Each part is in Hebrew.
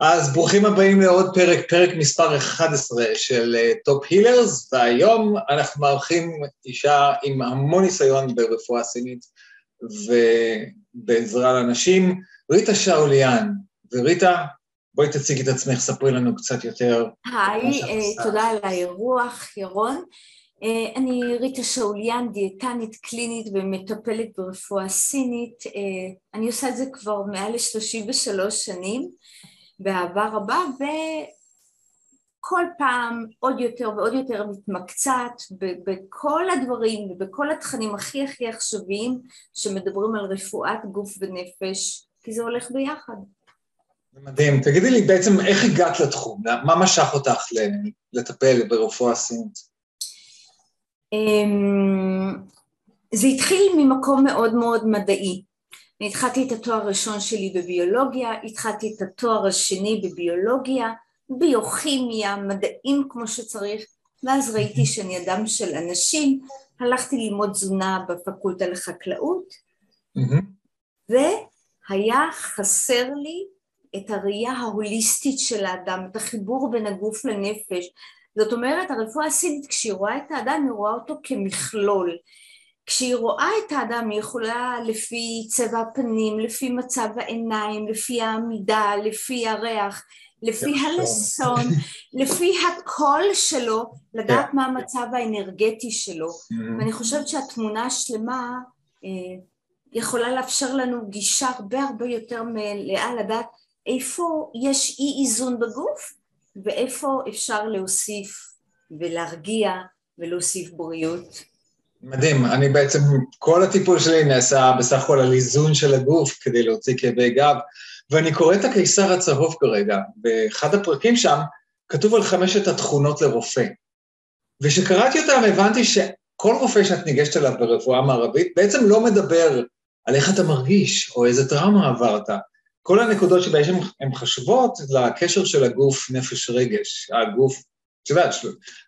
אז ברוכים הבאים לעוד פרק, פרק מספר 11 של Top אה, Healers, והיום אנחנו מארחים אישה עם המון ניסיון ברפואה סינית ובעזרה לאנשים, ריטה שאוליאן. וריטה, בואי תציגי את עצמך, ספרי לנו קצת יותר. היי, אה, תודה על האירוח, ירון. אה, אני ריטה שאוליאן, דיאטנית קלינית ומטפלת ברפואה סינית. אה, אני עושה את זה כבר מעל ל-33 שנים. באהבה רבה וכל פעם עוד יותר ועוד יותר מתמקצעת בכל הדברים ובכל התכנים הכי הכי עכשוויים שמדברים על רפואת גוף ונפש כי זה הולך ביחד. מדהים. תגידי לי בעצם איך הגעת לתחום? מה משך אותך לטפל ברפואה סינית? אמ, זה התחיל ממקום מאוד מאוד מדעי. אני התחלתי את התואר הראשון שלי בביולוגיה, התחלתי את התואר השני בביולוגיה, ביוכימיה, מדעים כמו שצריך, ואז ראיתי שאני אדם של אנשים, הלכתי ללמוד תזונה בפקולטה לחקלאות, והיה חסר לי את הראייה ההוליסטית של האדם, את החיבור בין הגוף לנפש. זאת אומרת, הרפואה הסינית, כשהיא רואה את האדם, היא רואה אותו כמכלול. כשהיא רואה את האדם היא יכולה לפי צבע הפנים, לפי מצב העיניים, לפי העמידה, לפי הריח, לפי הלסון, לפי הקול שלו, לדעת מה המצב האנרגטי שלו. Mm-hmm. ואני חושבת שהתמונה השלמה אה, יכולה לאפשר לנו גישה הרבה הרבה יותר מלאה לדעת איפה יש אי איזון בגוף ואיפה אפשר להוסיף ולהרגיע ולהוסיף בריאות. מדהים, אני בעצם, כל הטיפול שלי נעשה בסך הכל על איזון של הגוף כדי להוציא כאבי גב, ואני קורא את הקיסר הצהוב כרגע, באחד הפרקים שם כתוב על חמשת התכונות לרופא. וכשקראתי אותם הבנתי שכל רופא שאת ניגשת אליו ברפואה מערבית בעצם לא מדבר על איך אתה מרגיש או איזה טראומה עברת. כל הנקודות שבעצם הן חשובות לקשר של הגוף, נפש, רגש. הגוף, את יודעת,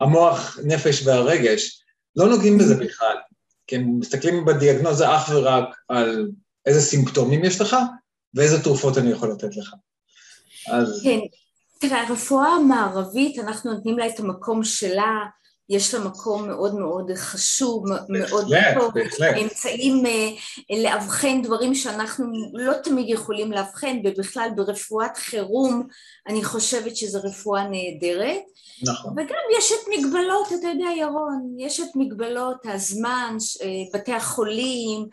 המוח, נפש והרגש. לא נוגעים בזה בכלל, כי הם מסתכלים בדיאגנוזה אך ורק על איזה סימפטומים יש לך ואיזה תרופות אני יכול לתת לך. אז... כן, תראה, הרפואה המערבית, אנחנו נותנים לה את המקום שלה, יש לה מקום מאוד מאוד חשוב, מאוד טוב, אמצעים אה, לאבחן דברים שאנחנו לא תמיד יכולים לאבחן, ובכלל ברפואת חירום אני חושבת שזו רפואה נהדרת. נכון. וגם יש את מגבלות, אתה יודע ירון, יש את מגבלות הזמן, אה, בתי החולים,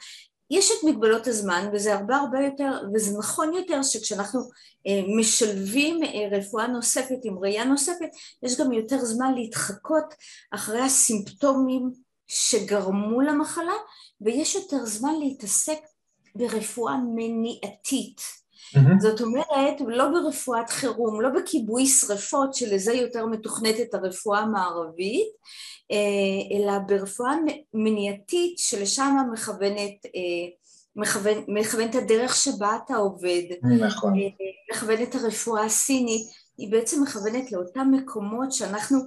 יש את מגבלות הזמן וזה הרבה הרבה יותר, וזה נכון יותר שכשאנחנו אה, משלבים אה, רפואה נוספת עם ראייה נוספת, יש גם יותר זמן להתחקות אחרי הסימפטומים שגרמו למחלה, ויש יותר זמן להתעסק ברפואה מניעתית. Mm-hmm. זאת אומרת, לא ברפואת חירום, לא בכיבוי שרפות, שלזה יותר מתוכנתת הרפואה המערבית, אה, אלא ברפואה מניעתית שלשם מכוונת, אה, מכוון, מכוונת הדרך שבה אתה עובד, נכון. אה, מכוונת הרפואה הסינית, היא בעצם מכוונת לאותם מקומות שאנחנו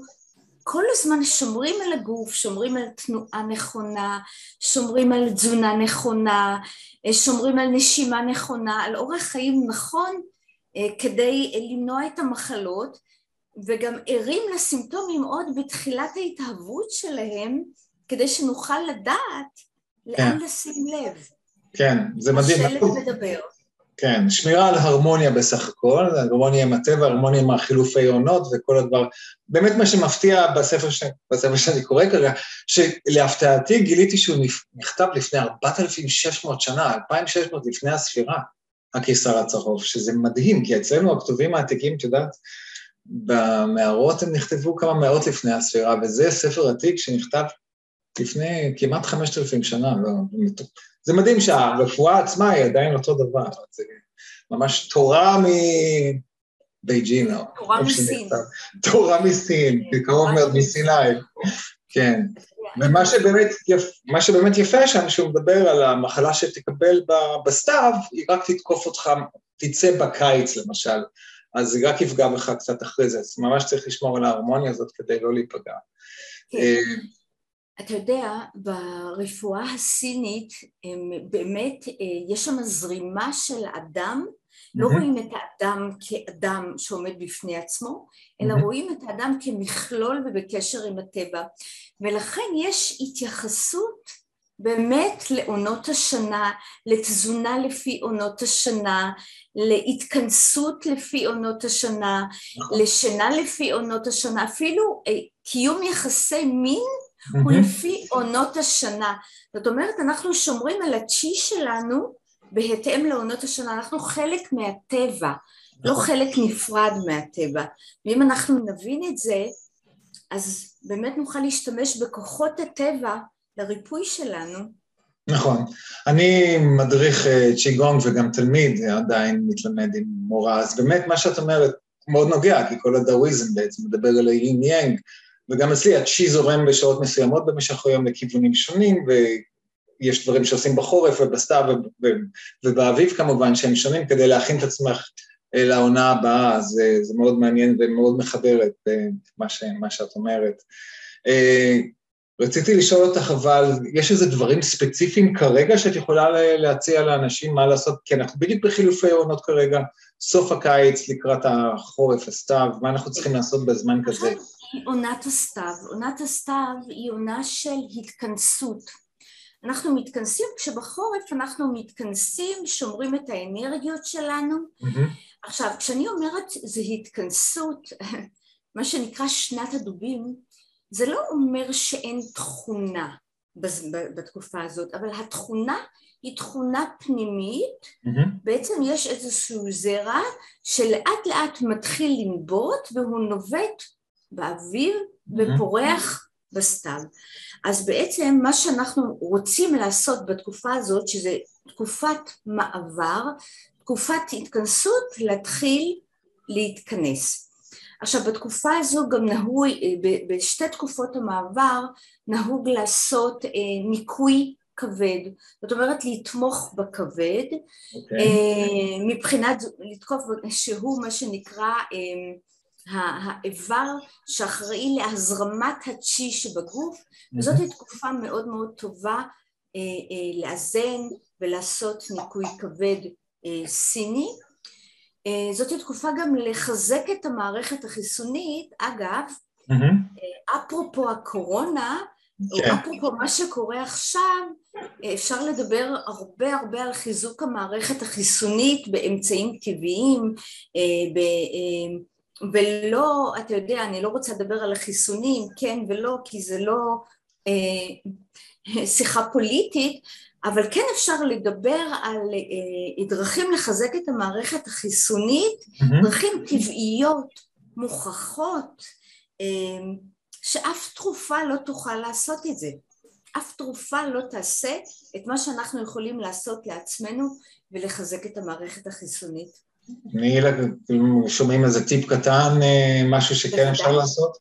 כל הזמן שומרים על הגוף, שומרים על תנועה נכונה, שומרים על תזונה נכונה, שומרים על נשימה נכונה, על אורח חיים נכון כדי למנוע את המחלות וגם ערים לסימפטומים עוד בתחילת ההתהוות שלהם, כדי שנוכל לדעת כן. לאן לשים לב. כן, זה מדהים. השלט מדבר. כן, שמירה על הרמוניה בסך הכל, הרמוניה עם הטבע, הרמוניה עם החילופי עונות וכל הדבר. באמת מה שמפתיע בספר, ש... בספר שאני קורא כרגע, שלהפתעתי גיליתי שהוא נכתב לפני 4,600 שנה, 2,600 לפני הספירה, הקיסר הצהוב, שזה מדהים, כי אצלנו הכתובים העתיקים, את יודעת, במערות הם נכתבו כמה מאות לפני הספירה, וזה ספר עתיק שנכתב לפני כמעט חמשת אלפים שנה. לא, זה מדהים שהרפואה עצמה היא עדיין אותו דבר, זה ממש תורה מבייג'ין. תורה מסין. תורה מסין, קרוב מאוד מסיני, כן. ומה שבאמת, יפ, שבאמת יפה שם, שהוא מדבר על המחלה שתקבל בסתיו, היא רק תתקוף אותך, תצא בקיץ למשל, אז זה רק יפגע בך קצת אחרי זה, אז ממש צריך לשמור על ההרמוניה הזאת כדי לא להיפגע. אתה יודע, ברפואה הסינית באמת אה, יש שם זרימה של אדם לא רואים את האדם כאדם שעומד בפני עצמו, אלא רואים את האדם כמכלול ובקשר עם הטבע. ולכן יש התייחסות באמת לעונות השנה, לתזונה לפי עונות השנה, להתכנסות לפי עונות השנה, נכון. לשינה לפי עונות השנה, אפילו אה, קיום יחסי מין הוא לפי עונות השנה. זאת אומרת, אנחנו שומרים על הצ'י שלנו בהתאם לעונות השנה, אנחנו חלק מהטבע, לא נכון. חלק נפרד מהטבע. ואם אנחנו נבין את זה, אז באמת נוכל להשתמש בכוחות הטבע לריפוי שלנו. נכון. אני מדריך אה, צ'יגונג וגם תלמיד עדיין מתלמד עם מורה, אז באמת מה שאת אומרת מאוד נוגע, כי כל הדאוויזם בעצם מדבר על היין יאנג, וגם אצלי הצ'י זורם בשעות מסוימות במשך היום לכיוונים שונים, ויש דברים שעושים בחורף ובסתיו ובאביב כמובן שהם שונים כדי להכין את עצמך אה, לעונה הבאה, אז זה, זה מאוד מעניין ומאוד מחבר את אה, מה, ש, מה שאת אומרת. רציתי לשאול אותך, אבל יש איזה דברים ספציפיים כרגע שאת יכולה להציע לאנשים מה לעשות? כי אנחנו בדיוק בחילופי עונות כרגע, סוף הקיץ לקראת החורף, הסתיו, מה אנחנו צריכים לעשות בזמן כזה? עונת הסתיו. עונת הסתיו היא עונה של התכנסות. אנחנו מתכנסים, כשבחורף אנחנו מתכנסים, שומרים את האנרגיות שלנו. Mm-hmm. עכשיו, כשאני אומרת זה התכנסות, מה שנקרא שנת הדובים, זה לא אומר שאין תכונה בתקופה הזאת, אבל התכונה היא תכונה פנימית, mm-hmm. בעצם יש איזשהו זרע שלאט לאט מתחיל לנבוט והוא נובט באוויר mm-hmm. ופורח בסתיו. אז בעצם מה שאנחנו רוצים לעשות בתקופה הזאת, שזה תקופת מעבר, תקופת התכנסות, להתחיל להתכנס. עכשיו בתקופה הזו גם נהוג, בשתי תקופות המעבר נהוג לעשות אה, ניקוי כבד, זאת אומרת לתמוך בכבד, okay. אוקיי. אה, מבחינת לתקוף שהוא מה שנקרא אה, האיבר שאחראי להזרמת הצ'י שבגוף. וזאת תקופה מאוד מאוד טובה לאזן ולעשות ניקוי כבד סיני אה, זאת תקופה גם לחזק את המערכת החיסונית, אגב. אפרופו הקורונה, כן. אפרופו מה שקורה עכשיו, אה, אפשר לדבר הרבה הרבה על חיזוק המערכת החיסונית באמצעים טבעיים, ב... ולא, אתה יודע, אני לא רוצה לדבר על החיסונים, כן ולא, כי זה לא שיחה פוליטית, אבל כן אפשר לדבר על אה, דרכים לחזק את המערכת החיסונית, mm-hmm. דרכים טבעיות, מוכחות, אה, שאף תרופה לא תוכל לעשות את זה. אף תרופה לא תעשה את מה שאנחנו יכולים לעשות לעצמנו ולחזק את המערכת החיסונית. תני שומעים איזה טיפ קטן, אה, משהו שכן אפשר לעשות?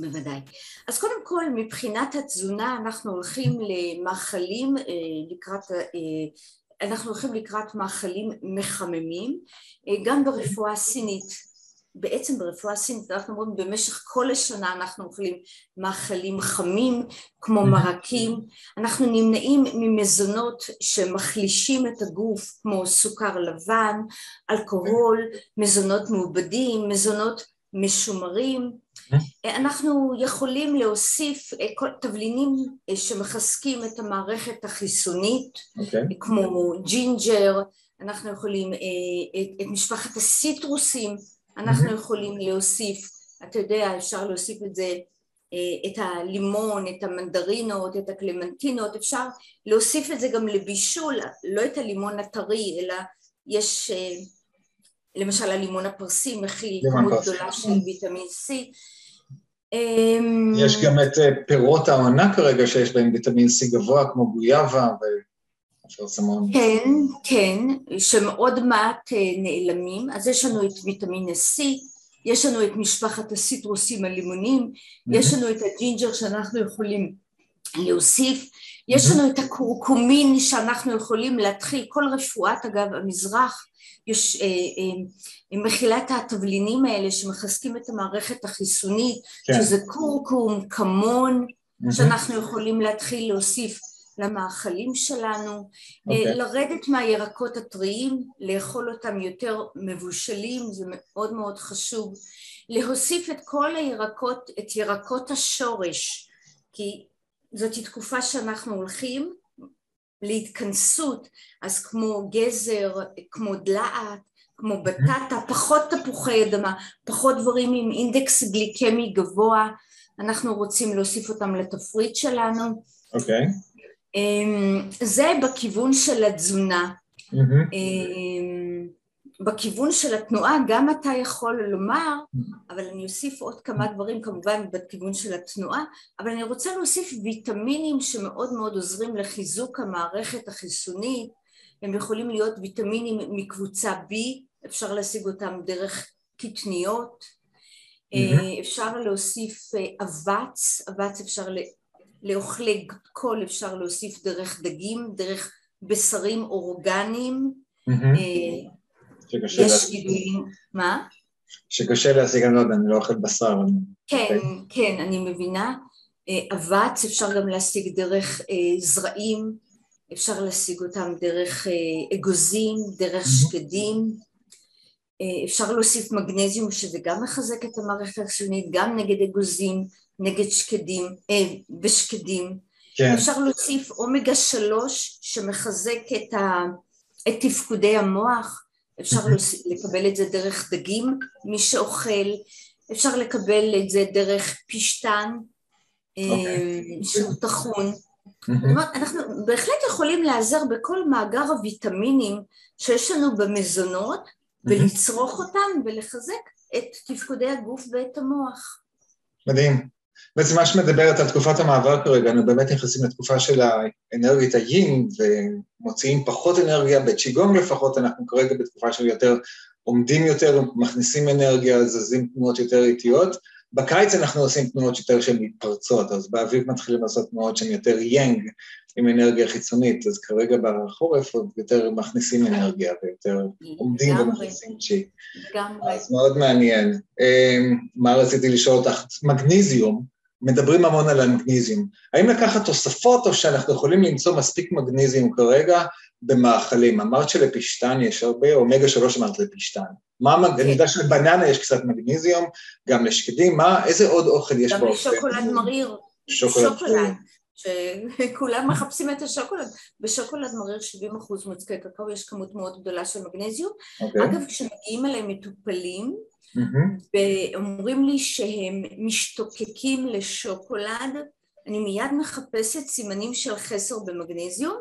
בוודאי. אז קודם כל מבחינת התזונה אנחנו הולכים למאכלים אה, לקראת, אה, אנחנו הולכים לקראת מאכלים מחממים גם ברפואה הסינית בעצם ברפואה הסינית אנחנו אומרים במשך כל השנה אנחנו אוכלים מאכלים חמים כמו מרקים, אנחנו נמנעים ממזונות שמחלישים את הגוף כמו סוכר לבן, אלכוהול, מזונות מעובדים, מזונות משומרים אנחנו יכולים להוסיף אה, כל תבלינים אה, שמחזקים את המערכת החיסונית, אוקיי. אוקיי. כמו ג'ינג'ר, אנחנו יכולים, אה, את משפחת הסיטרוסים, אנחנו. יכולים להוסיף, אתה יודע, אפשר להוסיף את זה, את הלימון, את המנדרינות, את הקלמנטינות, אפשר להוסיף את זה גם לבישול, לא את הלימון הטרי, אלא יש, למשל הלימון הפרסי מכיל כמות גדולה של ויטמין C, אמ, יש גם את אה, פירות העונה כרגע שיש בהם ויטמין C גבוה, כמו גויאבה. כן, כן, שמאוד מעט אה, נעלמים. אז יש לנו את ויטמין C, יש לנו את משפחת הסיטרוסים הלימונים, יש לנו את הג'ינג'ר שאנחנו יכולים להוסיף, יש לנו את הקורקומין שאנחנו יכולים להתחיל, כל רפואת אגב המזרח יש, אה, אה, מכילה את התבלינים האלה שמחזקים את המערכת החיסונית, כן. שזה קורקום, כמון. שאנחנו יכולים להתחיל להוסיף למאכלים שלנו, okay. אוקיי. לרדת מהירקות הטריים, לאכול אותם יותר מבושלים, זה מאוד מאוד חשוב, להוסיף את כל הירקות, את ירקות השורש, כי זאת תקופה שאנחנו הולכים להתכנסות, אז כמו גזר, כמו דלעת, כמו בטטה, פחות תפוחי אדמה, פחות דברים עם אינדקס גליקמי גבוה, אנחנו רוצים להוסיף אותם לתפריט שלנו. אוקיי. Okay. אמ, זה בכיוון של התזונה. Mm-hmm. בכיוון של התנועה גם אתה יכול לומר, אבל אני אוסיף עוד כמה דברים כמובן בכיוון של התנועה, אבל אני רוצה להוסיף ויטמינים שמאוד מאוד עוזרים לחיזוק המערכת החיסונית, הם יכולים להיות ויטמינים מקבוצה B, אפשר להשיג אותם דרך קטניות, mm-hmm. אפשר להוסיף אה, אבץ, אבץ אפשר לאוכלי קול אפשר להוסיף דרך דגים, דרך בשרים אורגניים, mm-hmm. יש גידולים, מה? שקשה להשיג, אני לא יודע, אני לא אוכל בשר. כן, okay. כן, אני מבינה. אבץ אפשר גם להשיג דרך זרעים, אפשר להשיג אותם דרך אגוזים, דרך שקדים, אפשר להוסיף מגנזיום שזה גם מחזק את המערכת החיסונית, גם נגד אגוזים, נגד שקדים ושקדים. כן. אפשר להוסיף אומגה שלוש שמחזק את, ה, את תפקודי המוח, אפשר לקבל את זה דרך דגים, מי שאוכל, אפשר לקבל את זה דרך פשטן, okay. שהוא טחון. אנחנו בהחלט יכולים להיעזר בכל מאגר הוויטמינים שיש לנו במזונות ולצרוך אותם ולחזק את תפקודי הגוף ואת המוח. מדהים. בעצם מה שמדברת על תקופת המעבר כרגע, אנחנו באמת נכנסים לתקופה של האנרגיית היין ומוציאים פחות אנרגיה, בצ'יגונג לפחות, אנחנו כרגע בתקופה של יותר עומדים יותר, מכניסים אנרגיה, זזים תנועות יותר איטיות. בקיץ אנחנו עושים תנועות יותר שהן מתפרצות, אז באביב מתחילים לעשות תנועות שהן יותר יאנג, עם אנרגיה חיצונית, אז כרגע בחורף עוד יותר מכניסים אנרגיה ויותר עומדים ומכניסים צ'י. לגמרי. אז מאוד מעניין. אמ, מה רציתי לשאול אותך? מגניזיום, מדברים המון על המגניזיום. האם לקחת תוספות או שאנחנו יכולים למצוא מספיק מגניזיום כרגע במאכלים? אמרת שלפשטן יש הרבה, אומגה שלוש אמרת לפשטן. מה, כן. אני יודע שלבננה יש קצת מגניזיום, גם לשקדים, מה, איזה עוד אוכל יש בו? גם לשוקולד מריר. שוקולד. שוקולד. שכולם מחפשים את השוקולד. בשוקולד מריר 70 אחוז מוצקי קקאו יש כמות מאוד גדולה של מגנזיום. Okay. אוקיי. אגב, כשמגיעים אליהם מטופלים, mm-hmm. ואומרים לי שהם משתוקקים לשוקולד, אני מיד מחפשת סימנים של חסר במגנזיום.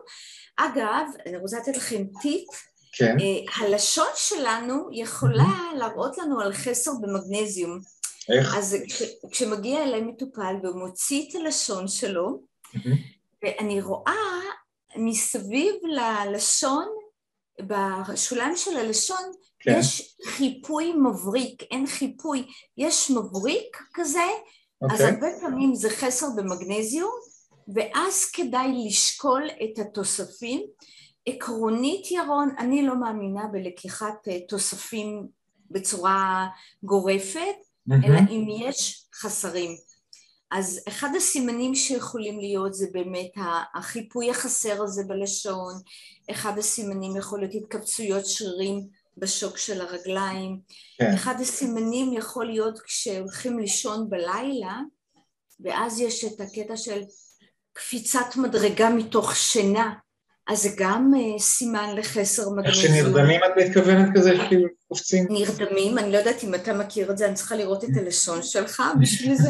אגב, אני רוצה לתת לכם טיפ, כן. Uh, הלשון שלנו יכולה. להראות לנו על חסר במגנזיום. איך? אז כש, כשמגיע אליי מטופל ומוציא את הלשון שלו, ואני רואה מסביב ללשון, בשוליים של הלשון, כן. יש חיפוי מבריק, אין חיפוי, יש מבריק כזה, okay. אז אוקיי. הרבה פעמים זה חסר במגנזיום, ואז כדאי לשקול את התוספים. עקרונית ירון, אני לא מאמינה בלקיחת אה, תוספים בצורה גורפת, mm-hmm. אלא אם יש חסרים. אז אחד הסימנים שיכולים להיות זה באמת החיפוי החסר הזה בלשון, אחד הסימנים יכול להיות התכווצויות שרירים בשוק של הרגליים, כן. אחד הסימנים יכול להיות כשהולכים לישון בלילה ואז יש את הקטע של קפיצת מדרגה מתוך שינה אז זה גם uh, סימן לחסר מגנזיום. איך שנרדמים את מתכוונת כזה, כאילו קופצים? נרדמים, אני לא יודעת אם אתה מכיר את זה, אני צריכה לראות את הלשון שלך בשביל זה.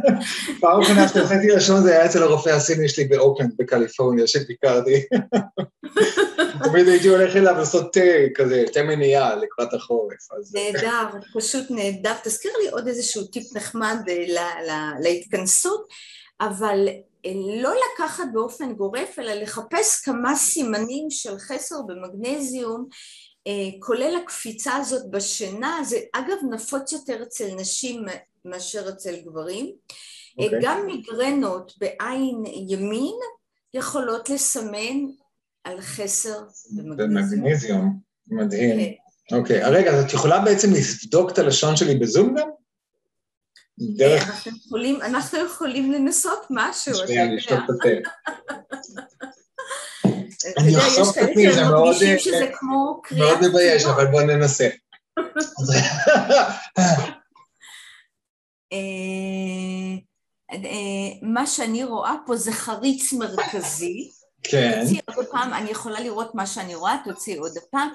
פעם ראשונה שעשיתי לשון זה היה אצל הרופא הסיני שלי באוקלנד בקליפורניה, שביקרתי. תמיד הייתי הולך אליו לעשות תה כזה, תה מניעה לקראת החורף. נהדר, פשוט נהדר. תזכיר לי עוד איזשהו טיפ נחמד אה, להתכנסות, אבל לא לקחת באופן גורף, אלא לחפש כמה סימנים של חסר במגנזיום, אה, כולל הקפיצה הזאת בשינה, זה אגב נפוץ יותר אצל נשים מאשר אצל גברים. Okay. אה, אוקיי. גם מיגרנות בעין ימין יכולות לסמן על חסר במגנזיום. במגנזיום, מדהים. כן. אוקיי, okay. רגע, אז את יכולה בעצם לבדוק את הלשון שלי בזום גם? דרך... אנחנו יכולים, אנחנו יכולים לנסות משהו. שנייה, אני אשתוק את התה. אני אחשוף את עצמי, זה מאוד... מאוד מבייש, אבל בואו ננסה. אה, אה, מה שאני רואה פה זה חריץ מרכזי. כן. תוציא עוד פעם, אני יכולה לראות מה שאני רואה, תוציא עוד פעם.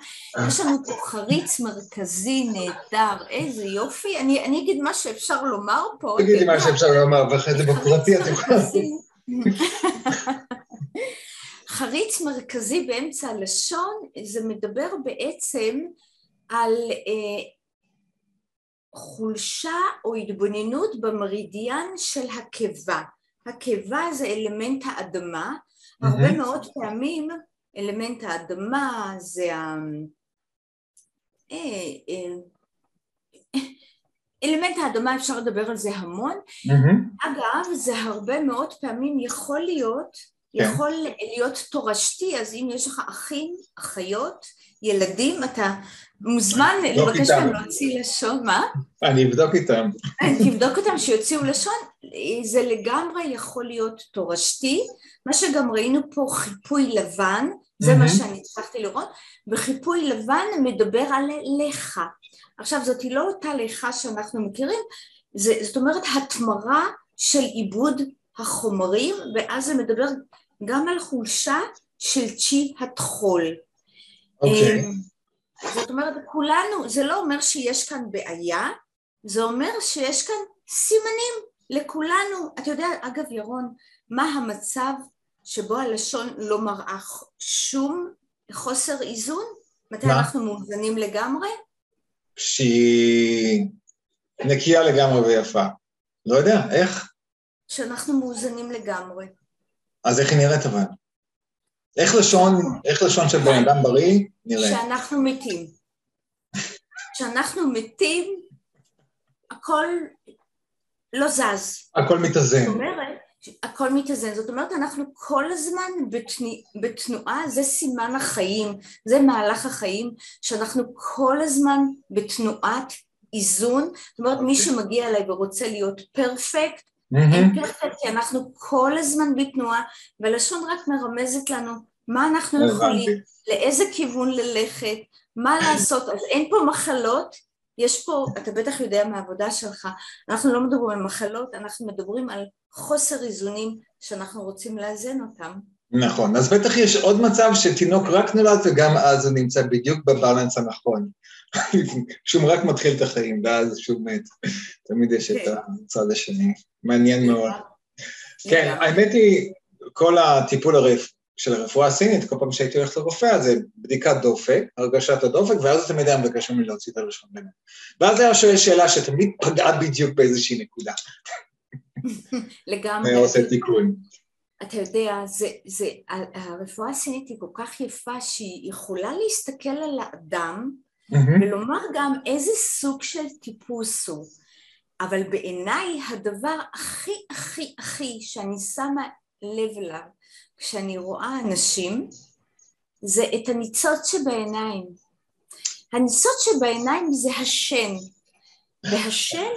יש לנו פה חריץ מרכזי נהדר, איזה יופי. אני, אני אגיד מה שאפשר לומר פה. תגידי מה שאפשר לומר, ואחרי זה בפרטי את יכולה... חריץ מרכזי באמצע הלשון, זה מדבר בעצם על אה, חולשה או התבוננות במרידיאן של הקיבה. הקיבה זה אלמנט האדמה. הרבה מאוד פעמים אלמנט האדמה זה ה... אה, אה, אלמנט האדמה אפשר לדבר על זה המון. אגב זה הרבה מאוד פעמים יכול להיות, כן. יכול להיות תורשתי, אז אם יש לך אחים, אחיות, ילדים, אתה מוזמן לבקש מהם להוציא לשון, מה? אני אבדוק איתם. תבדוק אותם שיוציאו לשון, זה לגמרי יכול להיות תורשתי, מה שגם ראינו פה חיפוי לבן, זה מה שאני הצלחתי לראות, וחיפוי לבן מדבר על לך. עכשיו זאת לא אותה לך שאנחנו מכירים, זה, זאת אומרת התמרה של עיבוד החומרים, ואז זה מדבר גם על חולשה של צ'י הטחול. אוקיי. Okay. אמ, זאת אומרת, כולנו, זה לא אומר שיש כאן בעיה, זה אומר שיש כאן סימנים לכולנו. אתה יודע, אגב, ירון, מה המצב שבו הלשון לא מראה שום חוסר איזון? מתי מה? אנחנו מאוזנים לגמרי? שהיא נקייה לגמרי ויפה. לא יודע, איך? שאנחנו מאוזנים לגמרי. אז איך היא נראית אבל? איך לשון, איך לשון של בן אדם בריא נראה? שאנחנו מתים. כשאנחנו מתים, הכל לא זז. הכל מתאזן. זאת אומרת, הכל מתאזן. זאת אומרת, אנחנו כל הזמן בתנוע, בתנועה, זה סימן החיים, זה מהלך החיים, שאנחנו כל הזמן בתנועת איזון. זאת אומרת, מי שמגיע אליי ורוצה להיות פרפקט, אין פרפקט, כי אנחנו כל הזמן בתנועה, ולשון רק מרמזת לנו מה אנחנו יכולים, לאיזה כיוון ללכת, מה לעשות, אז אין פה מחלות, יש פה, אתה בטח יודע מהעבודה שלך, אנחנו לא מדברים על מחלות, אנחנו מדברים על חוסר איזונים שאנחנו רוצים לאזן אותם. נכון, אז בטח יש עוד מצב שתינוק רק נולד וגם אז הוא נמצא בדיוק בבלנס הנכון. שהוא רק מתחיל את החיים ואז שהוא מת. תמיד יש את כן. הצד השני. מעניין מאוד. כן, האמת היא, כל הטיפול הרפואי, של הרפואה הסינית, כל פעם שהייתי הולך לרופא, זה בדיקת דופק, הרגשת הדופק, ואז תמיד היה מבקש ממני להוציא את הראשון ביניהם. ואז היה שואל שאלה שתמיד פגעה בדיוק באיזושהי נקודה. לגמרי. היה עושה תיקון. אתה יודע, זה, זה, הרפואה הסינית היא כל כך יפה שהיא יכולה להסתכל על האדם mm-hmm. ולומר גם איזה סוג של טיפוס הוא. אבל בעיניי הדבר הכי הכי הכי שאני שמה לב אליו כשאני רואה אנשים זה את הניצוץ שבעיניים. הניצוץ שבעיניים זה השן, והשן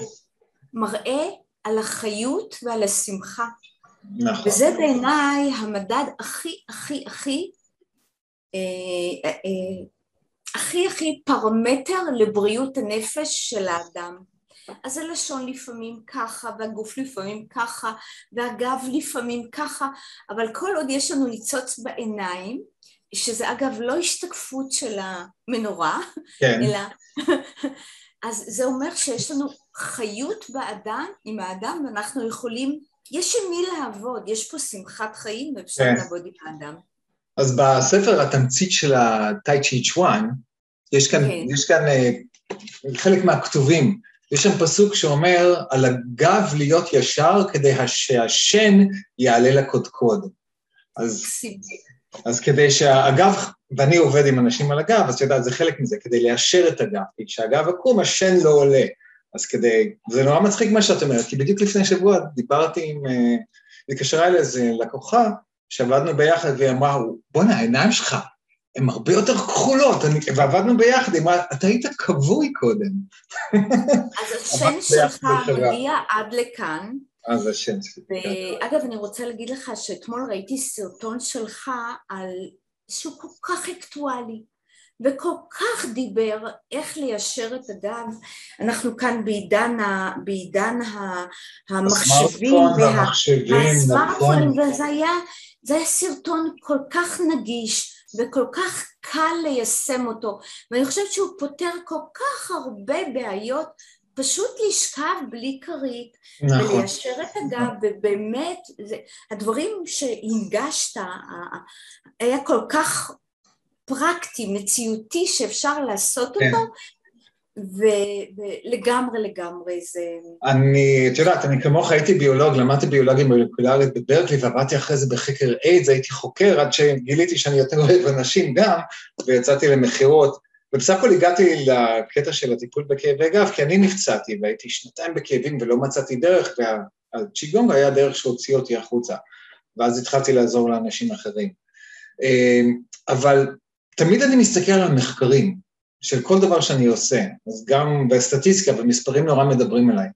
מראה על החיות ועל השמחה. נכון. וזה בעיניי המדד הכי הכי הכי אה, אה, הכי הכי פרמטר לבריאות הנפש של האדם. אז הלשון לפעמים ככה, והגוף לפעמים ככה, והגב לפעמים ככה, אבל כל עוד יש לנו ניצוץ בעיניים, שזה אגב לא השתקפות של המנורה, כן. אלא... אז זה אומר שיש לנו חיות באדם, עם האדם, ואנחנו יכולים, יש עם מי לעבוד, יש פה שמחת חיים ואפשר כן. לעבוד עם האדם. אז בספר התמצית של הטאי צ'י צ'ואן, יש כאן, כן. יש כאן uh, חלק מהכתובים יש שם פסוק שאומר, על הגב להיות ישר כדי שהשן יעלה לקודקוד. אז, אז כדי שהגב, ואני עובד עם אנשים על הגב, אז את יודעת, זה חלק מזה, כדי ליישר את הגב, כי כשהגב עקום, השן לא עולה. אז כדי, זה נורא מצחיק מה שאת אומרת, כי בדיוק לפני שבוע דיברתי עם, אה, התקשרה אליי איזה לקוחה, שעבדנו ביחד, והיא אמרה, בואנה, העיניים שלך הן הרבה יותר כחולות, אני, ועבדנו ביחד, אמרה, אתה היית כבוי קודם. אז השם שלך מגיע עד לכאן. אז השם שלי. ואגב, אני רוצה להגיד לך שאתמול ראיתי סרטון שלך על שהוא כל כך אקטואלי וכל כך דיבר איך ליישר את הגב, אנחנו כאן בעידן, ה, בעידן ה, המחשבים, והסמארטפונים, נכון. וזה היה, היה סרטון כל כך נגיש וכל כך קל ליישם אותו, ואני חושבת שהוא פותר כל כך הרבה בעיות פשוט לשכב בלי כרית נכון. וליישר את הגב ובאמת זה, הדברים שהנגשת היה כל כך פרקטי, מציאותי שאפשר לעשות כן. ולגמרי לגמרי זה... אני, את יודעת, אני כמוך הייתי ביולוג, למדתי ביולוגיה מולקולרית בברקלי ועבדתי אחרי זה בחקר איידס, הייתי חוקר עד שגיליתי שאני יותר אוהב אנשים גם, ויצאתי למכירות. ובסך הכל הגעתי לקטע של הטיפול בכאבי גב, כי אני נפצעתי והייתי שנתיים בכאבים ולא מצאתי דרך, והצ'יגונג היה הדרך שהוציא אותי החוצה, ואז התחלתי לעזור לאנשים אחרים. אמ, אבל תמיד אני מסתכל על המחקרים של כל דבר שאני עושה, אז גם בסטטיסטיקה ומספרים נורא מדברים אליי.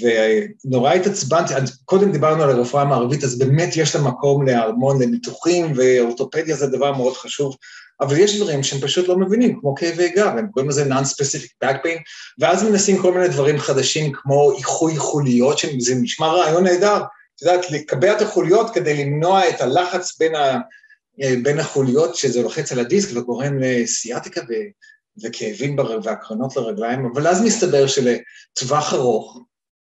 ונורא התעצבנתי, קודם דיברנו על הרפואה המערבית, אז באמת יש לה מקום להרמון, לניתוחים, ואורתופדיה זה דבר מאוד חשוב, אבל יש דברים שהם פשוט לא מבינים, כמו כאבי גב, הם קוראים לזה non-specific back pain, ואז מנסים כל מיני דברים חדשים כמו איחוי חוליות, שזה נשמע רעיון נהדר, את יודעת, לקבע את החוליות כדי למנוע את הלחץ בין, ה, בין החוליות, שזה לוחץ על הדיסק וגורם לסיאטיקה ו, וכאבים והקרנות לרגליים, אבל אז מסתבר שלטווח ארוך,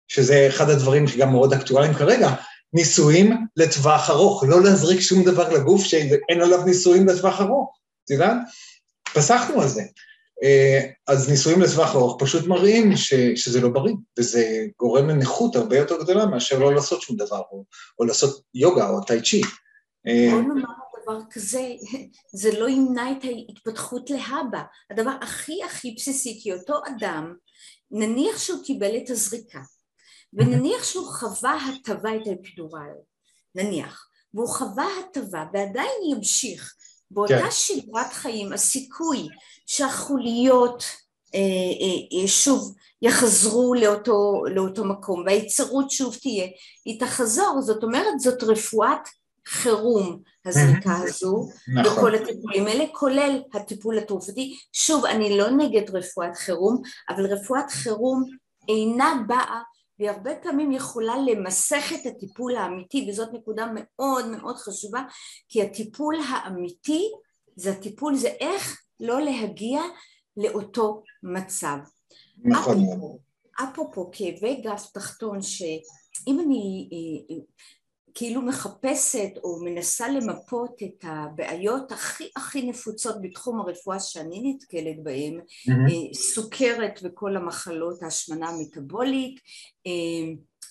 שזה אחד הדברים שגם מאוד אקטואליים כרגע, ניסויים לטווח ארוך, לא להזריק שום דבר לגוף שאין עליו ניסויים לטווח ארוך. את יודעת? פסחנו על זה. אה, אז ניסויים לטווח ארוך פשוט מראים ש, שזה לא בריא, וזה גורם לנכות הרבה יותר גדולה מאשר לא לעשות שום דבר, או, או לעשות יוגה או טאי צ'י. אה, דבר כזה, זה לא ימנע את ההתפתחות להבא. הדבר הכי הכי בסיסי, כי אותו אדם, נניח שהוא קיבל את הזריקה, ונניח שהוא חווה הטבה את האפידורל, נניח, והוא חווה הטבה ועדיין ימשיך באותה כן. שגרת חיים הסיכוי שהחוליות אה, אה, אה, שוב יחזרו לאותו, לאותו מקום והיצרות שוב תהיה, היא תחזור, זאת אומרת זאת רפואת חירום הזריקה הזו, נכון. וכל הטיפולים האלה, כולל הטיפול התרופתי. שוב, אני לא נגד רפואת חירום, אבל רפואת חירום אינה באה והיא הרבה פעמים יכולה למסך את הטיפול האמיתי וזאת נקודה מאוד מאוד חשובה כי הטיפול האמיתי זה הטיפול זה איך לא להגיע לאותו מצב. נכון. אפרופו כאבי גב תחתון שאם אני אה, אה, כאילו מחפשת או מנסה למפות את הבעיות הכי הכי נפוצות בתחום הרפואה שאני נתקלת בהן, mm-hmm. סוכרת וכל המחלות, ההשמנה המטבולית, אה,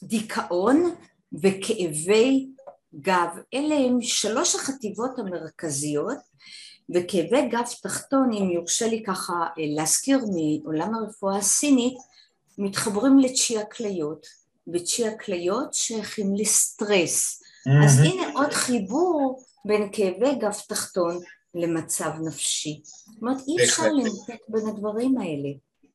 דיכאון וכאבי גב. אלה הם שלוש החטיבות המרכזיות וכאבי גב תחתון, אם יורשה לי ככה להזכיר מעולם הרפואה הסינית, מתחברים לתשיע כליות ותשיע כליות שייכים לסטרס. Mm-hmm. אז הנה עוד חיבור בין כאבי גב תחתון למצב נפשי. זאת אומרת, אי אפשר לנתק בין הדברים האלה.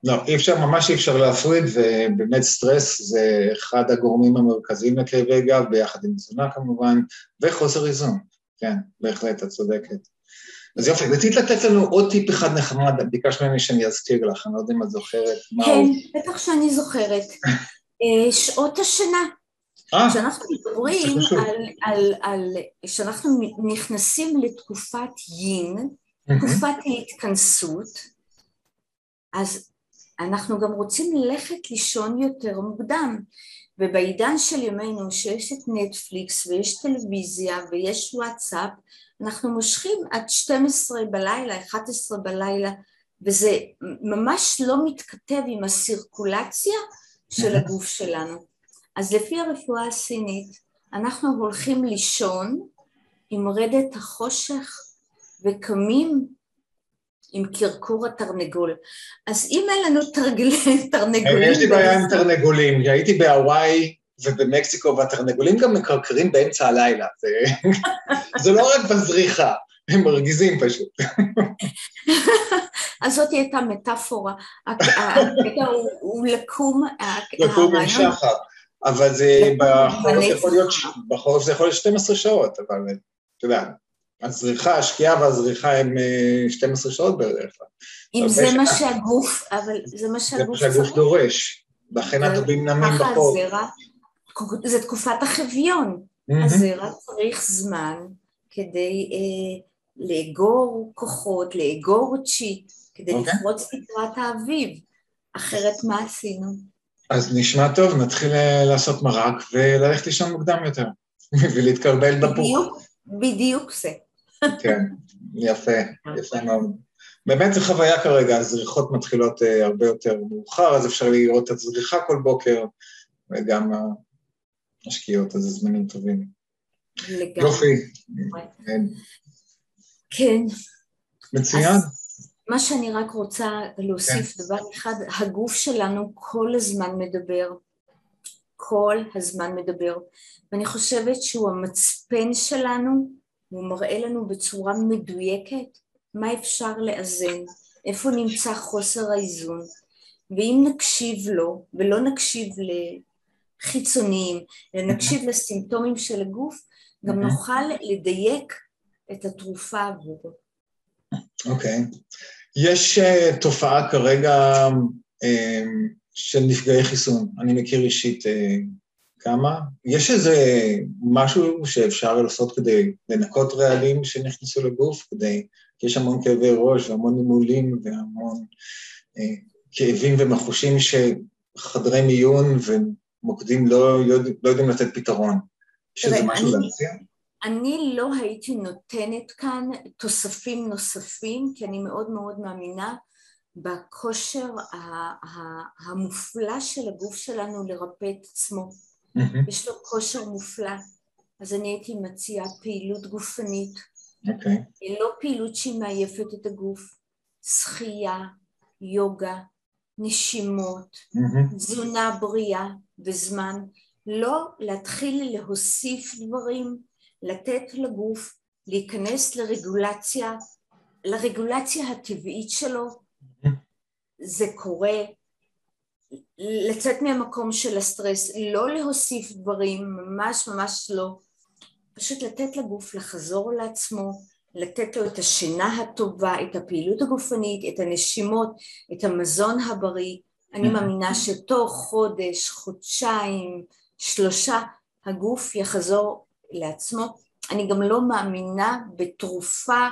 לא, אי אפשר, ממש אי אפשר להפריד, ובאמת סטרס זה אחד הגורמים המרכזיים לכאבי גב, ביחד עם תזונה כמובן, וחוסר איזון. כן, בהחלט, את צודקת. אז יופי, רצית לתת לנו עוד טיפ אחד נחמד, ביקשת ממני שאני אזכיר לך, אני לא יודע אם את זוכרת. כן, בטח שאני זוכרת. אה, שעות השינה. אה, כשאנחנו מדברים על, על, על, כשאנחנו נכנסים לתקופת יין, תקופת ההתכנסות, אז אנחנו גם רוצים ללכת לישון יותר מוקדם. ובעידן של ימינו שיש את נטפליקס ויש טלוויזיה ויש וואטסאפ, אנחנו מושכים עד 12 בלילה, 11 בלילה, וזה ממש לא מתכתב עם הסירקולציה של הגוף שלנו. אז לפי הרפואה הסינית, אנחנו הולכים לישון עם רדת החושך וקמים עם קרקור התרנגול. אז אם אין לנו תרגלי, תרנגולים... יש לי בעיה עם תרנגולים, הייתי בהוואי ובמקסיקו, והתרנגולים גם מקרקרים באמצע הלילה. זה, זה לא רק בזריחה, הם מרגיזים פשוט. אז זאת הייתה מטאפורה. הקטע הוא לקום... לקום עם שחר. אבל זה בחורף יכול להיות, בחורף זה יכול להיות 12 שעות, אבל אתה יודע, הזריחה, השקיעה והזריחה הם 12 שעות בערך. אם זה מה שהגוף, אבל זה מה שהגוף צריך. זה מה שהגוף דורש, לכן הטובים נמים בחור. זה תקופת החביון. הזרע צריך זמן כדי אה, לאגור כוחות, לאגור צ'י, כדי okay. אוקיי. לפרוץ תקרת האביב. אחרת מה עשינו? אז נשמע טוב, נתחיל אה, לעשות מרק וללכת לישון מוקדם יותר, ולהתקרבל בפוך. בדיוק, בדיוק זה. כן, יפה, יפה מאוד. באמת זו חוויה כרגע, הזריחות מתחילות uh, הרבה יותר מאוחר, אז אפשר לראות את הזריחה כל בוקר, וגם השקיעות, אז זה זמנים טובים. לגמרי. יופי. כן. מצוין. מה שאני רק רוצה להוסיף, כן. דבר אחד, הגוף שלנו כל הזמן מדבר, כל הזמן מדבר, ואני חושבת שהוא המצפן שלנו, הוא מראה לנו בצורה מדויקת מה אפשר לאזן, איפה נמצא חוסר האיזון, ואם נקשיב לו ולא נקשיב לחיצוניים, אלא נקשיב לסימפטומים של הגוף, גם נוכל לדייק את התרופה עבורו. אוקיי. Okay. יש uh, תופעה כרגע uh, של נפגעי חיסון, אני מכיר אישית uh, כמה. יש איזה משהו שאפשר לעשות כדי לנקות רעלים שנכנסו לגוף, כדי, כי יש המון כאבי ראש והמון נימולים והמון uh, כאבים ומחושים שחדרי מיון ומוקדים לא, לא, לא יודעים לתת פתרון. יש איזה משהו להציע? אני לא הייתי נותנת כאן תוספים נוספים, כי אני מאוד מאוד מאמינה בכושר המופלא של הגוף שלנו לרפא את עצמו. Mm-hmm. יש לו כושר מופלא. אז אני הייתי מציעה פעילות גופנית. אוקיי. Okay. לא פעילות שהיא מעייפת את הגוף. שחייה, יוגה, נשימות, mm-hmm. תזונה בריאה וזמן. לא להתחיל להוסיף דברים לתת לגוף להיכנס לרגולציה, לרגולציה הטבעית שלו, זה קורה, לצאת מהמקום של הסטרס, לא להוסיף דברים, ממש ממש לא, פשוט לתת לגוף לחזור לעצמו, לתת לו את השינה הטובה, את הפעילות הגופנית, את הנשימות, את המזון הבריא. אני מאמינה שתוך חודש, חודשיים, שלושה, הגוף יחזור לעצמו. אני גם לא מאמינה בתרופה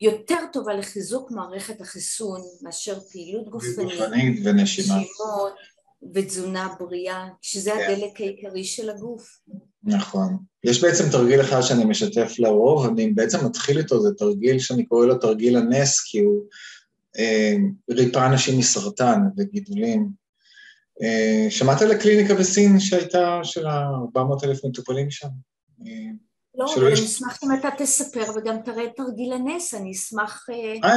יותר טובה לחיזוק מערכת החיסון מאשר פעילות גופנית, ונשימה, ותזונה בריאה, שזה כן. הדלק העיקרי של הגוף. נכון. יש בעצם תרגיל אחד שאני משתף לרוב, אני בעצם מתחיל איתו, זה תרגיל שאני קורא לו תרגיל הנס, כי הוא אה, ריפא אנשים מסרטן וגידולים. אה, שמעת על הקליניקה בסין שהייתה של ה-400 אלף מטופלים שם? לא, אבל אני אשמח אם אתה תספר וגם תראה את תרגיל הנס, אני אשמח אה,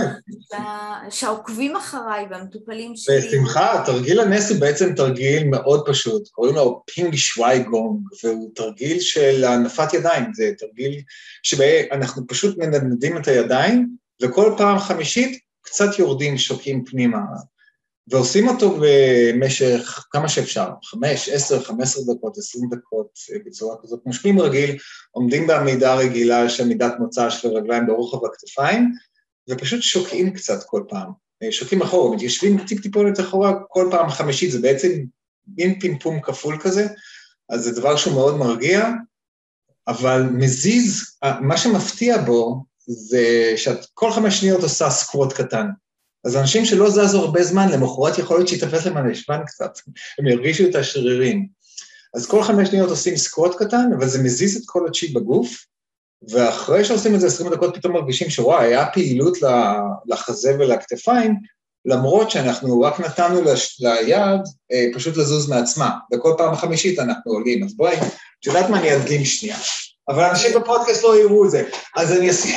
אה. שהעוקבים אחריי והמטופלים שלי... בשמחה, תרגיל הנס הוא בעצם תרגיל מאוד פשוט, קוראים לו פינג שווי גונג, והוא תרגיל של הנפת ידיים, זה תרגיל שאנחנו פשוט מנדנדים את הידיים, וכל פעם חמישית קצת יורדים, שוקים פנימה. ועושים אותו במשך כמה שאפשר, חמש, עשר, חמש עשר דקות, עשרים דקות, בצורה כזאת. משפיעים רגיל, עומדים בעמידה רגילה של עמידת מוצא של רגליים ברוחב הכתפיים, ופשוט שוקעים קצת כל פעם. שוקעים אחורה, מתיישבים טיפ-טיפונת אחורה, כל פעם חמישית, זה בעצם מין פינפום כפול כזה, אז זה דבר שהוא מאוד מרגיע, אבל מזיז, מה שמפתיע בו זה שאת כל חמש שניות עושה סקווט קטן. אז אנשים שלא זזו הרבה זמן, למחרת יכול להיות שיתפס להם הנשבן קצת, הם ירגישו את השרירים. אז כל חמש שניות עושים סקווט קטן, אבל זה מזיז את כל הצ'י בגוף, ואחרי שעושים את זה עשרים דקות פתאום מרגישים שוואי, היה פעילות לחזה ולכתפיים, למרות שאנחנו רק נתנו. ליד אה, פשוט לזוז מעצמה, וכל פעם החמישית אנחנו עולים. אז בואי, את יודעת מה, אני אדגים שנייה. אבל אנשים בפודקאסט לא יראו את זה, אז אני אשים...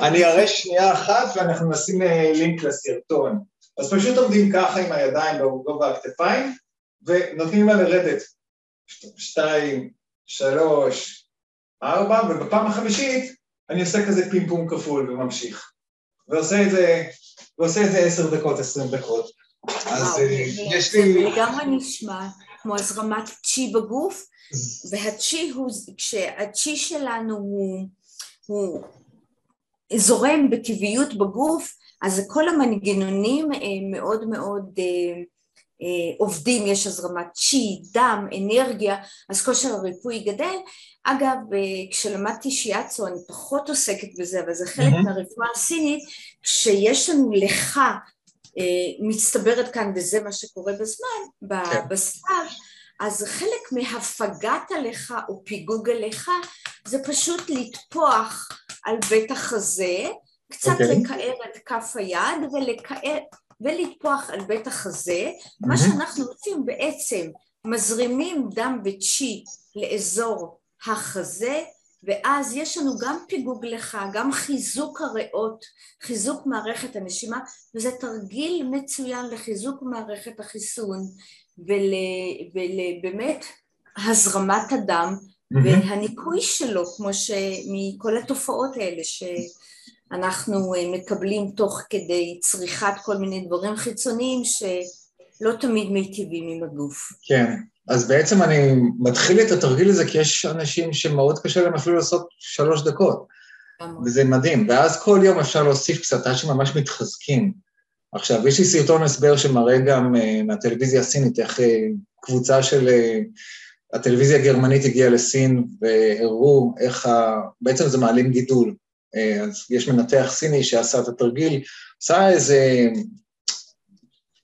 אני אראה שנייה אחת ואנחנו נשים אה, לינק לסרטון. אז פשוט עומדים ככה עם הידיים בגובה הכתפיים ונותנים לה לרדת. שתיים, שלוש, ארבע, ובפעם החמישית אני עושה כזה פים פום כפול וממשיך. ועושה את זה, ועושה את זה עשר דקות, עשרים דקות. אז אה, יש לי... זה לגמרי נשמע כמו הזרמת צ'י בגוף, והצ'י הוא, כשהצ'י שלנו הוא, הוא זורם בטבעיות בגוף, אז כל המנגנונים מאוד מאוד עובדים, יש הזרמת צ'י, דם, אנרגיה, אז כושר הריפוי גדל. אגב, כשלמדתי שיאצו אני פחות עוסקת בזה, אבל זה חלק mm-hmm. מהרפואה הסינית, שיש לנו לך מצטברת כאן, וזה מה שקורה בזמן, כן. בסתיו, אז חלק מהפגת הלכה או פיגוג הלכה זה פשוט לטפוח על בית החזה, קצת okay. אוקיי. לקער את כף היד ולקער, ולטפוח על בית החזה, mm-hmm. מה שאנחנו עושים בעצם מזרימים דם וצ'י לאזור החזה ואז יש לנו גם פיגוג לך, גם חיזוק הריאות, חיזוק מערכת הנשימה, וזה תרגיל מצוין לחיזוק מערכת החיסון ולבאמת הזרמת הדם. והניקוי שלו, כמו שמכל התופעות האלה שאנחנו אה, מקבלים תוך כדי צריכת כל מיני דברים חיצוניים שלא תמיד מיטיבים עם הגוף. כן. אז בעצם אני מתחיל את התרגיל הזה כי יש אנשים שמאוד קשה להם אפילו לעשות שלוש דקות, וזה מדהים. ואז כל יום אפשר להוסיף קצת עד שממש מתחזקים. עכשיו, יש לי סרטון הסבר שמראה גם uh, מהטלוויזיה הסינית, איך uh, קבוצה של הטלוויזיה הגרמנית הגיעה לסין והראו איך ה... בעצם זה מעלים גידול. Uh, אז יש מנתח סיני שעשה את התרגיל, עשה איזה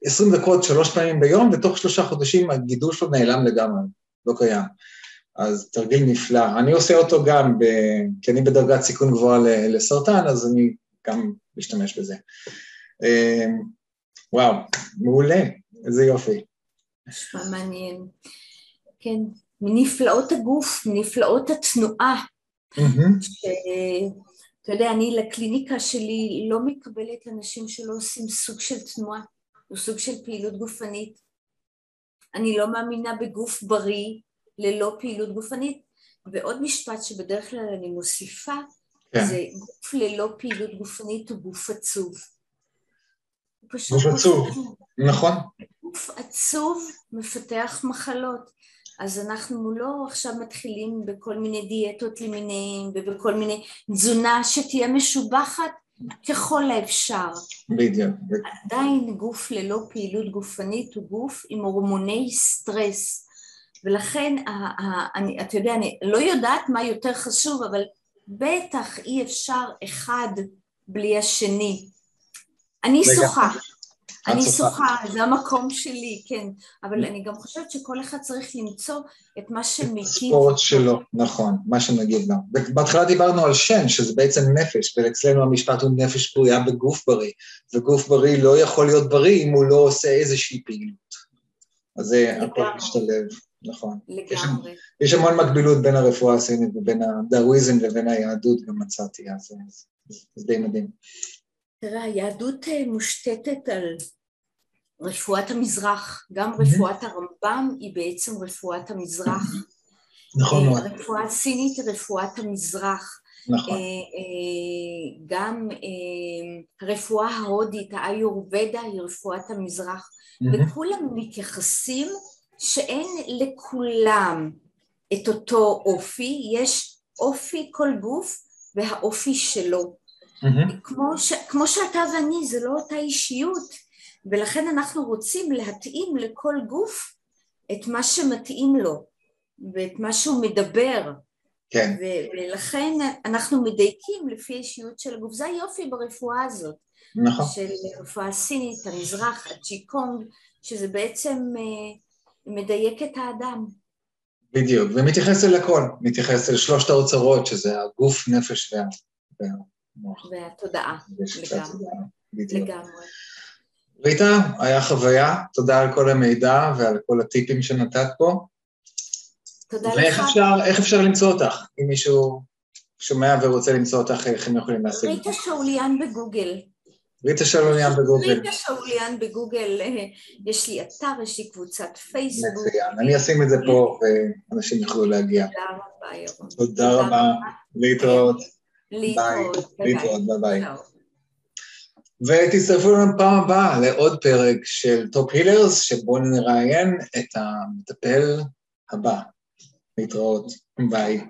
20 דקות שלוש פעמים ביום, ותוך שלושה חודשים הגידול שלו נעלם לגמרי, לא קיים. אז תרגיל נפלא. אני עושה אותו גם, ב... כי אני בדרגת סיכון גבוהה לסרטן, אז אני גם משתמש בזה. אמ, וואו, מעולה, איזה יופי. נשמע מעניין. כן, מנפלאות הגוף, מנפלאות התנועה. שאתה יודע, אני לקליניקה שלי לא מקבלת אנשים שלא עושים סוג של תנועה. הוא סוג של פעילות גופנית. אני לא מאמינה בגוף בריא ללא פעילות גופנית. ועוד משפט שבדרך כלל אני מוסיפה, כן. זה גוף ללא פעילות גופנית הוא גוף עצוב. גוף עצוב, נכון. גוף עצוב מפתח מחלות. אז אנחנו לא עכשיו מתחילים בכל מיני דיאטות למיניהם ובכל מיני תזונה שתהיה משובחת, ככל האפשר. בדיוק. עדיין גוף ללא פעילות גופנית הוא גוף עם הורמוני סטרס, ולכן, אני, אתה יודע, אני לא יודעת מה יותר חשוב, אבל בטח אי אפשר אחד בלי השני. אני שוחה, אני שוחה, זה המקום שלי, כן, אבל אני גם חושבת שכל אחד צריך למצוא את מה שמקיף. ספורט שלו, נכון, מה שנגיד לו. בהתחלה דיברנו על שן, שזה בעצם נפש, ואצלנו המשפט הוא נפש פרויה בגוף בריא, וגוף בריא לא יכול להיות בריא אם הוא לא עושה איזושהי פעילות. אז זה הכל משתלב, נכון. לגמרי. יש, יש המון מקבילות בין הרפואה הסינית ובין הדאוויזם לבין היהדות, גם מצאתי, אז זה די מדהים. תראה, היהדות אה, מושתתת על רפואת המזרח, גם רפואת הרמב"ם היא בעצם רפואת המזרח. נכון מאוד. הרפואה הסינית היא רפואת המזרח. נכון. אה, אה, גם הרפואה ההודית, האיורבדה היא רפואת המזרח, וכולם מתייחסים שאין לכולם את אותו אופי, יש אופי כל גוף והאופי שלו. Mm-hmm. כמו, ש, כמו שאתה ואני, זה לא אותה אישיות, ולכן אנחנו רוצים להתאים לכל גוף את מה שמתאים לו, ואת מה שהוא מדבר. כן. ו- ולכן אנחנו מדייקים לפי האישיות של הגוף. זה היופי ברפואה הזאת. נכון. של רפואה סינית, המזרח, הצ'יקונג, שזה בעצם uh, מדייק את האדם. בדיוק, ומתייחס אל הכל, מתייחס אל שלושת האוצרות, שזה הגוף, נפש וה... והתודעה, לגמרי. ריטה, היה חוויה, תודה על כל המידע ועל כל הטיפים שנתת פה. תודה ואיך לך. אפשר, איך אפשר למצוא אותך? אם מישהו שומע ורוצה למצוא אותך, איך הם יכולים להשיג? ריטה שאוליאן בגוגל. ריטה שאוליאן בגוגל. ריטה שאוליאן בגוגל, יש לי אתר, יש לי קבוצת פייסבוק. מצוין, אני אשים את זה פה ואנשים יוכלו להגיע. תודה רבה, ירון. תודה רבה, להתראות. להתראות. ביי ביי. ותצטרפו לנו פעם הבאה לעוד פרק של Top Healers, שבו נראיין את המטפל הבא. להתראות. ביי.